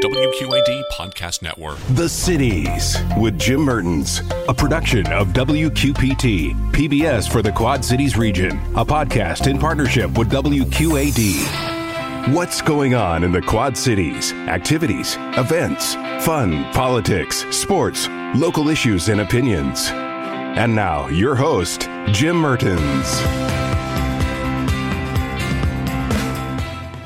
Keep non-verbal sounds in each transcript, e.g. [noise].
WQAD Podcast Network. The Cities with Jim Mertens, a production of WQPT, PBS for the Quad Cities region, a podcast in partnership with WQAD. What's going on in the Quad Cities? Activities, events, fun, politics, sports, local issues, and opinions. And now, your host, Jim Mertens.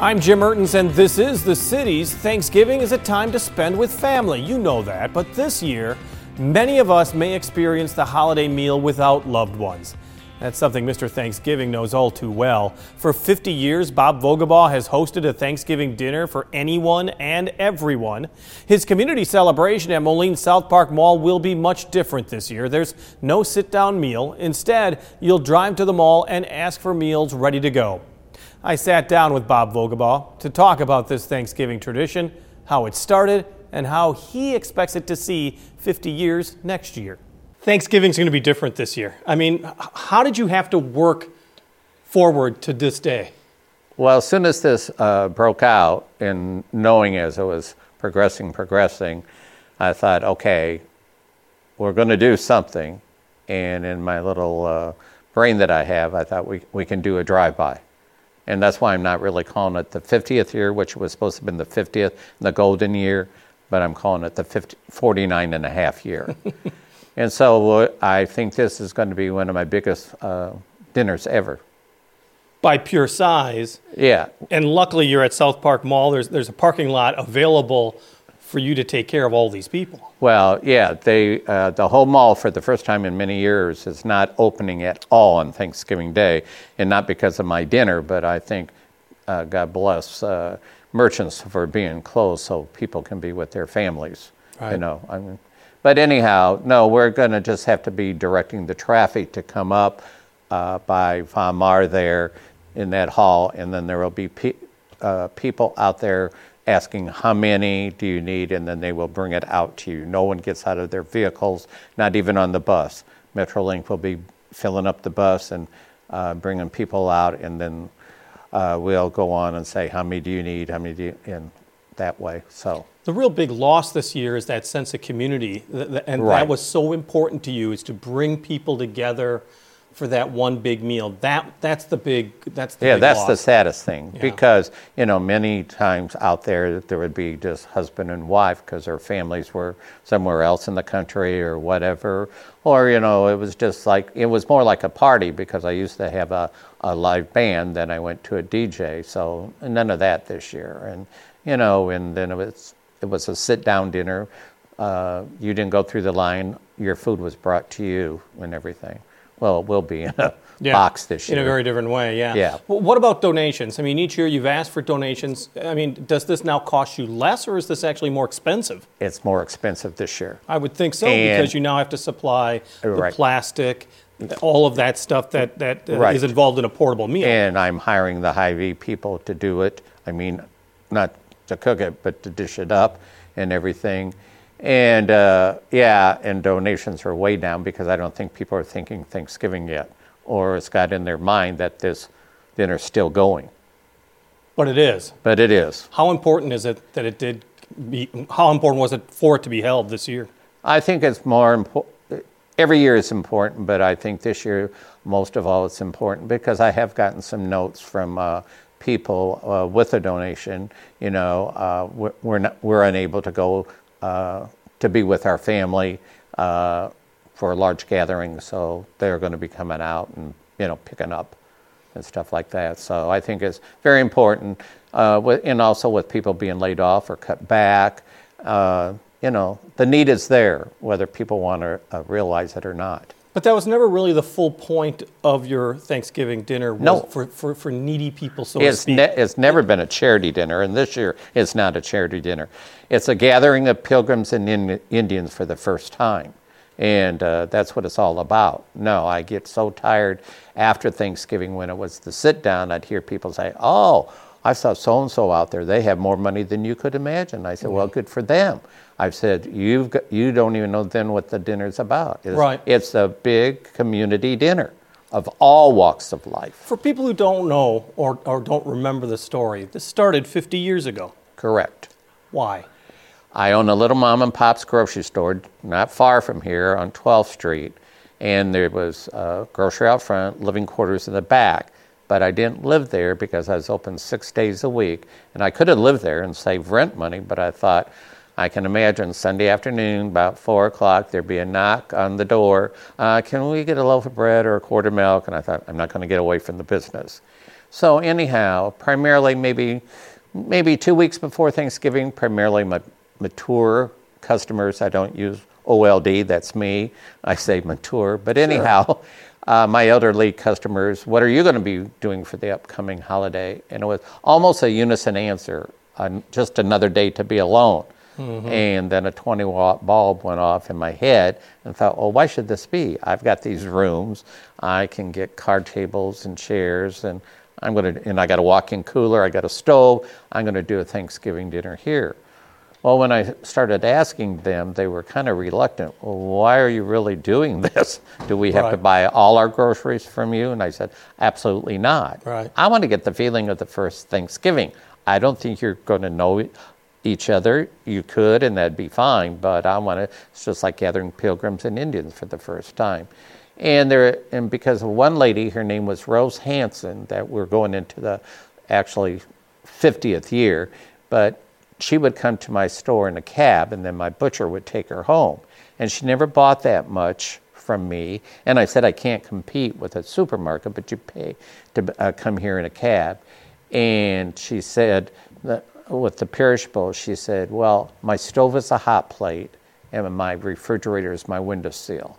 I'm Jim Mertens, and this is The Cities Thanksgiving is a time to spend with family. You know that. But this year, many of us may experience the holiday meal without loved ones. That's something Mr. Thanksgiving knows all too well. For 50 years, Bob Vogelbaugh has hosted a Thanksgiving dinner for anyone and everyone. His community celebration at Moline South Park Mall will be much different this year. There's no sit down meal. Instead, you'll drive to the mall and ask for meals ready to go. I sat down with Bob Vogelbaugh to talk about this Thanksgiving tradition, how it started, and how he expects it to see 50 years next year. Thanksgiving's going to be different this year. I mean, how did you have to work forward to this day? Well, as soon as this uh, broke out, and knowing as it was progressing, progressing, I thought, okay, we're going to do something. And in my little uh, brain that I have, I thought we, we can do a drive by and that's why I'm not really calling it the 50th year, which was supposed to have been the 50th, the golden year, but I'm calling it the 50, 49 and a half year. [laughs] and so uh, I think this is going to be one of my biggest uh, dinners ever. By pure size. Yeah. And luckily you're at South Park Mall. There's, there's a parking lot available for you to take care of all these people. Well, yeah, they uh, the whole mall for the first time in many years is not opening at all on Thanksgiving Day, and not because of my dinner, but I think uh, God bless uh, merchants for being closed so people can be with their families. Right. You know, I mean, but anyhow, no, we're going to just have to be directing the traffic to come up uh, by Maur there in that hall, and then there will be pe- uh, people out there asking how many do you need, and then they will bring it out to you. No one gets out of their vehicles, not even on the bus. Metrolink will be filling up the bus and uh, bringing people out, and then uh, we'll go on and say how many do you need, how many do you, in that way. So the real big loss this year is that sense of community, and right. that was so important to you is to bring people together for that one big meal. That that's the big that's the yeah big that's loss. the saddest thing yeah. because you know many times out there there would be just husband and wife because their families were somewhere else in the country or whatever, or you know it was just like it was more like a party because I used to have a, a live band then I went to a DJ so none of that this year and you know and then it was it was a sit down dinner. Uh, you didn't go through the line. Your food was brought to you and everything. Well, it will be in a yeah, box this year. In a very different way, yeah. Yeah. Well, what about donations? I mean, each year you've asked for donations. I mean, does this now cost you less or is this actually more expensive? It's more expensive this year. I would think so and because you now have to supply the right. plastic, all of that stuff that, that uh, right. is involved in a portable meal. And I'm hiring the Hy-Vee people to do it. I mean, not to cook it, but to dish it up and everything. And uh, yeah, and donations are way down because I don't think people are thinking Thanksgiving yet, or it's got in their mind that this dinner's still going. But it is. But it is. How important is it that it did? Be, how important was it for it to be held this year? I think it's more important. Every year is important, but I think this year most of all it's important because I have gotten some notes from uh, people uh, with a donation. You know, uh, we're, we're, not, we're unable to go to be with our family uh, for a large gathering. So they're going to be coming out and you know picking up and stuff like that. So I think it's very important, uh, with, and also with people being laid off or cut back. Uh, you know, the need is there, whether people want to uh, realize it or not. But that was never really the full point of your Thanksgiving dinner was No. for, for, for needy people, so It's, ne- it's never been a charity dinner, and this year it's not a charity dinner. It's a gathering of pilgrims and in- Indians for the first time. And uh, that's what it's all about. No, I get so tired after Thanksgiving when it was the sit down, I'd hear people say, Oh, I saw so and so out there. They have more money than you could imagine. I said, Well, good for them. I've said, You've got, You don't even know then what the dinner's about. It's, Right. It's a big community dinner of all walks of life. For people who don't know or, or don't remember the story, this started 50 years ago. Correct. Why? I own a little mom and pop's grocery store not far from here on 12th Street, and there was a grocery out front, living quarters in the back. But I didn't live there because I was open six days a week, and I could have lived there and saved rent money. But I thought, I can imagine Sunday afternoon, about four o'clock, there'd be a knock on the door. Uh, can we get a loaf of bread or a quart of milk? And I thought, I'm not going to get away from the business. So anyhow, primarily maybe maybe two weeks before Thanksgiving, primarily my mature customers. I don't use OLD, that's me. I say mature. But anyhow, uh, my elderly customers, what are you going to be doing for the upcoming holiday? And it was almost a unison answer, on just another day to be alone. And then a 20 watt bulb went off in my head and thought, well, why should this be? I've got these rooms. I can get card tables and chairs and I'm going to, and I got a walk-in cooler, I got a stove. I'm going to do a Thanksgiving dinner here. Well, when I started asking them, they were kind of reluctant. Well, why are you really doing [laughs] this? Do we have to buy all our groceries from you? And I said, absolutely not. Right. I want to get the feeling of the first Thanksgiving. I don't think you're going to know each other. You could, and that'd be fine. But I want to. It's just like gathering pilgrims and Indians for the first time. And there, and because of one lady, her name was Rose Hanson, that we're going into the actually 50th year, but she would come to my store in a cab, and then my butcher would take her home. And she never bought that much from me. And I said, I can't compete with a supermarket, but you pay to uh, come here in a cab. And she said, with the perishable, she said, Well, my stove is a hot plate, and my refrigerator is my window windowsill.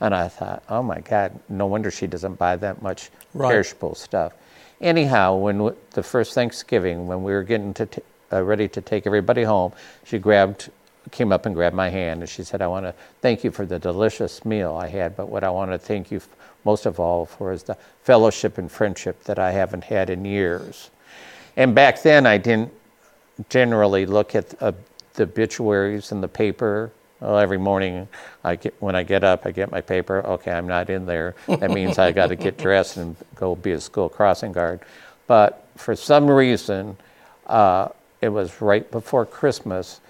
And I thought, oh my God, no wonder she doesn't buy that much Right. perishable stuff. Anyhow, when w- the first Thanksgiving, when we were getting to t- uh, ready to take everybody home, she grabbed, came up and grabbed my hand, and she said, "I want to thank you for the delicious meal I had, but what I want to thank you f- most of all for is the fellowship and friendship that I haven't had in years." And back then, I didn't generally look at uh, the obituaries in the paper. Well, every morning, I get when I get up, I get my paper. Okay, I'm not in there. That means I got to get dressed and go be a school crossing guard. But for some reason, uh, it was right before Christmas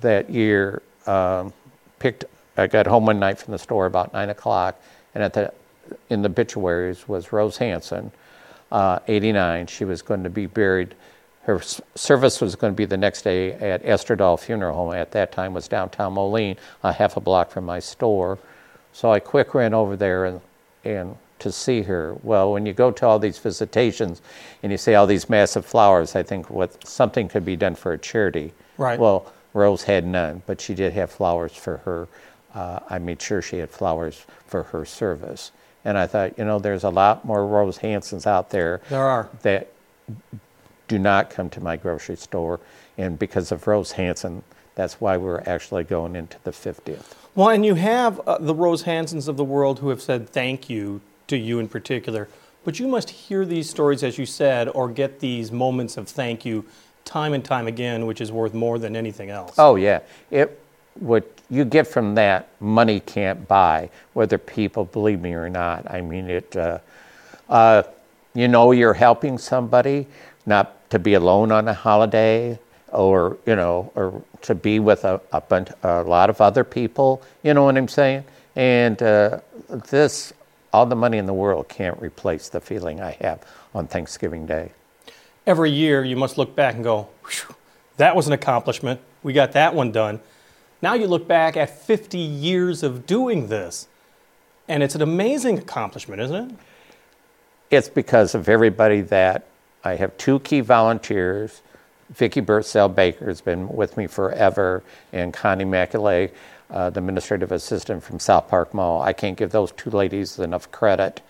that year. Um, picked. I got home one night from the store about nine o'clock, and at the in the obituaries was Rose Hanson, uh, 89. She was going to be buried. Her service was going to be the next day at Esterdahl Funeral Home. At that time, was downtown Moline, a half a block from my store. So I quick ran over there and and to see her. Well, when you go to all these visitations and you see all these massive flowers, I think what something could be done for a charity. Right. Well, Rose had none, but she did have flowers for her. Uh, I made sure she had flowers for her service. And I thought, you know, there's a lot more Rose Hansons out there There are. that do not come to my grocery store. And because of Rose Hanson, that's why we're actually going into the 50th. Well, and you have uh, the Rose Hansons of the world who have said thank you to you in particular. But you must hear these stories, as you said, or get these moments of thank you time and time again, which is worth more than anything else. Oh yeah, it what you get from that money can't buy, whether people believe me or not. I mean it. Uh, uh, you know you're helping somebody, not to be alone on a holiday, or you know, or to be with a a, bunch, a lot of other people. You know what I'm saying? And uh, this, all the money in the world can't replace the feeling I have on Thanksgiving Day. Every year, you must look back and go, "Whew, that was an accomplishment. We got that one done. Now you look back at 50 years of doing this, and it's an amazing accomplishment, isn't it? It's because of everybody that I have two key volunteers. Vicki Birdsell Baker has been with me forever, and Connie Macaulay. Uh, the administrative assistant from South Park Mall. I can't give those two ladies enough credit.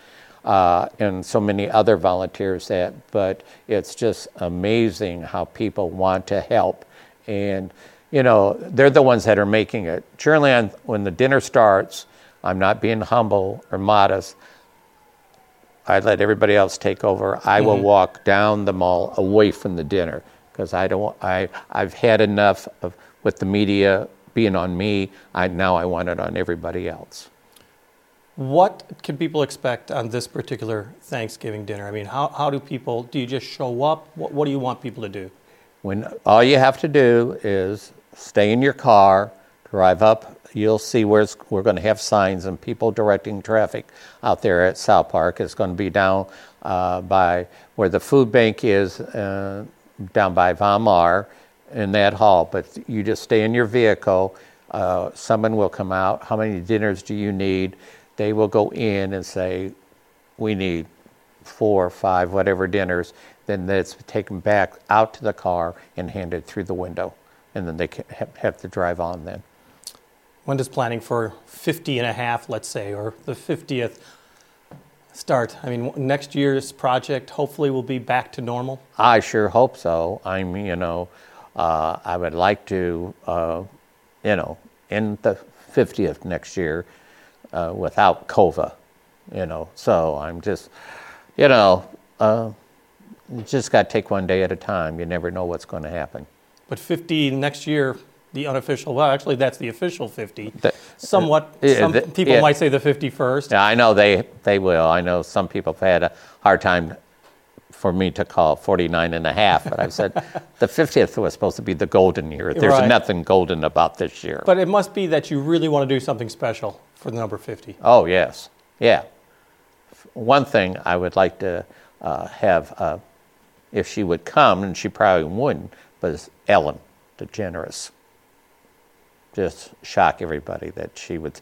Uh, and so many other volunteers that, but it's just amazing how people want to help. And, you know, they're the ones that are making it. Generally, on, when the dinner starts, I'm not being humble or modest. I let everybody else take over. I mm-hmm. will walk down the mall away from the dinner because I don't. I I've had enough of with the media being on me. I now I want it on everybody else. What can people expect on this particular Thanksgiving dinner? I mean, how, how do people, do you just show up? What, what do you want people to do? When all you have to do is stay in your car, drive up. You'll see where we're going to have signs and people directing traffic out there at South Park. It's going to be down uh, by where the food bank is, uh, down by Von Maur in that hall. But you just stay in your vehicle. Uh, someone will come out. How many dinners do you need? they will go in and say, we need four or five, whatever dinners. Then that's taken back out to the car and handed through the window. And then they have to drive on then. When does planning for 50 and a half, let's say, or the 50th start? I mean, next year's project hopefully will be back to normal? I sure hope so. I mean, you know, uh, I would like to, uh, you know, in the 50th next year, uh, without COVID, you know. So I'm just, you know, uh, you just got to take one day at a time. You never know what's going to happen. But 50 next year, the unofficial, well, actually, that's the official 50. The, Somewhat, uh, some people might say the 51st. Yeah, I know they, they will. I know some people have had a hard time for me to call 49 and a half, but I said [laughs] the 50th was supposed to be the golden year. There's right. nothing golden about this year. But it must be that you really want to do something special for the number 50. Oh, yes. Yeah. One thing I would like to uh, have, uh, if she would come, and she probably wouldn't, was Ellen DeGeneres. Just shock everybody that she would,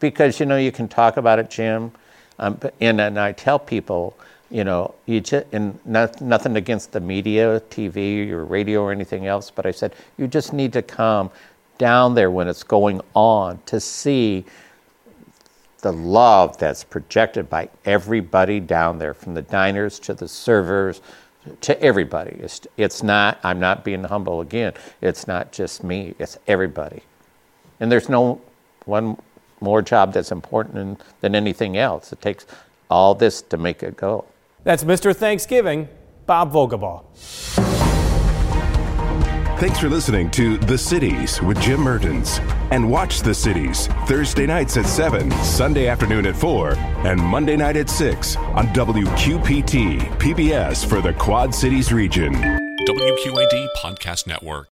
because you know you can talk about it, Jim, um, and, and I tell people, you know, you just, and not, nothing against the media, TV or radio or anything else, but I said you just need to come down there when it's going on to see the love that's projected by everybody down there, from the diners to the servers to everybody. It's, it's not, I'm not being humble again, it's not just me, it's everybody. And there's no one more job that's important than, than anything else. It takes all this to make it go. That's Mr. Thanksgiving, Bob Vogelbaugh. Thanks for listening to The Cities with Jim Mertens. And watch The Cities Thursday nights at 7, Sunday afternoon at 4, and Monday night at 6 on WQPT, PBS for the Quad Cities region. WQAD Podcast Network.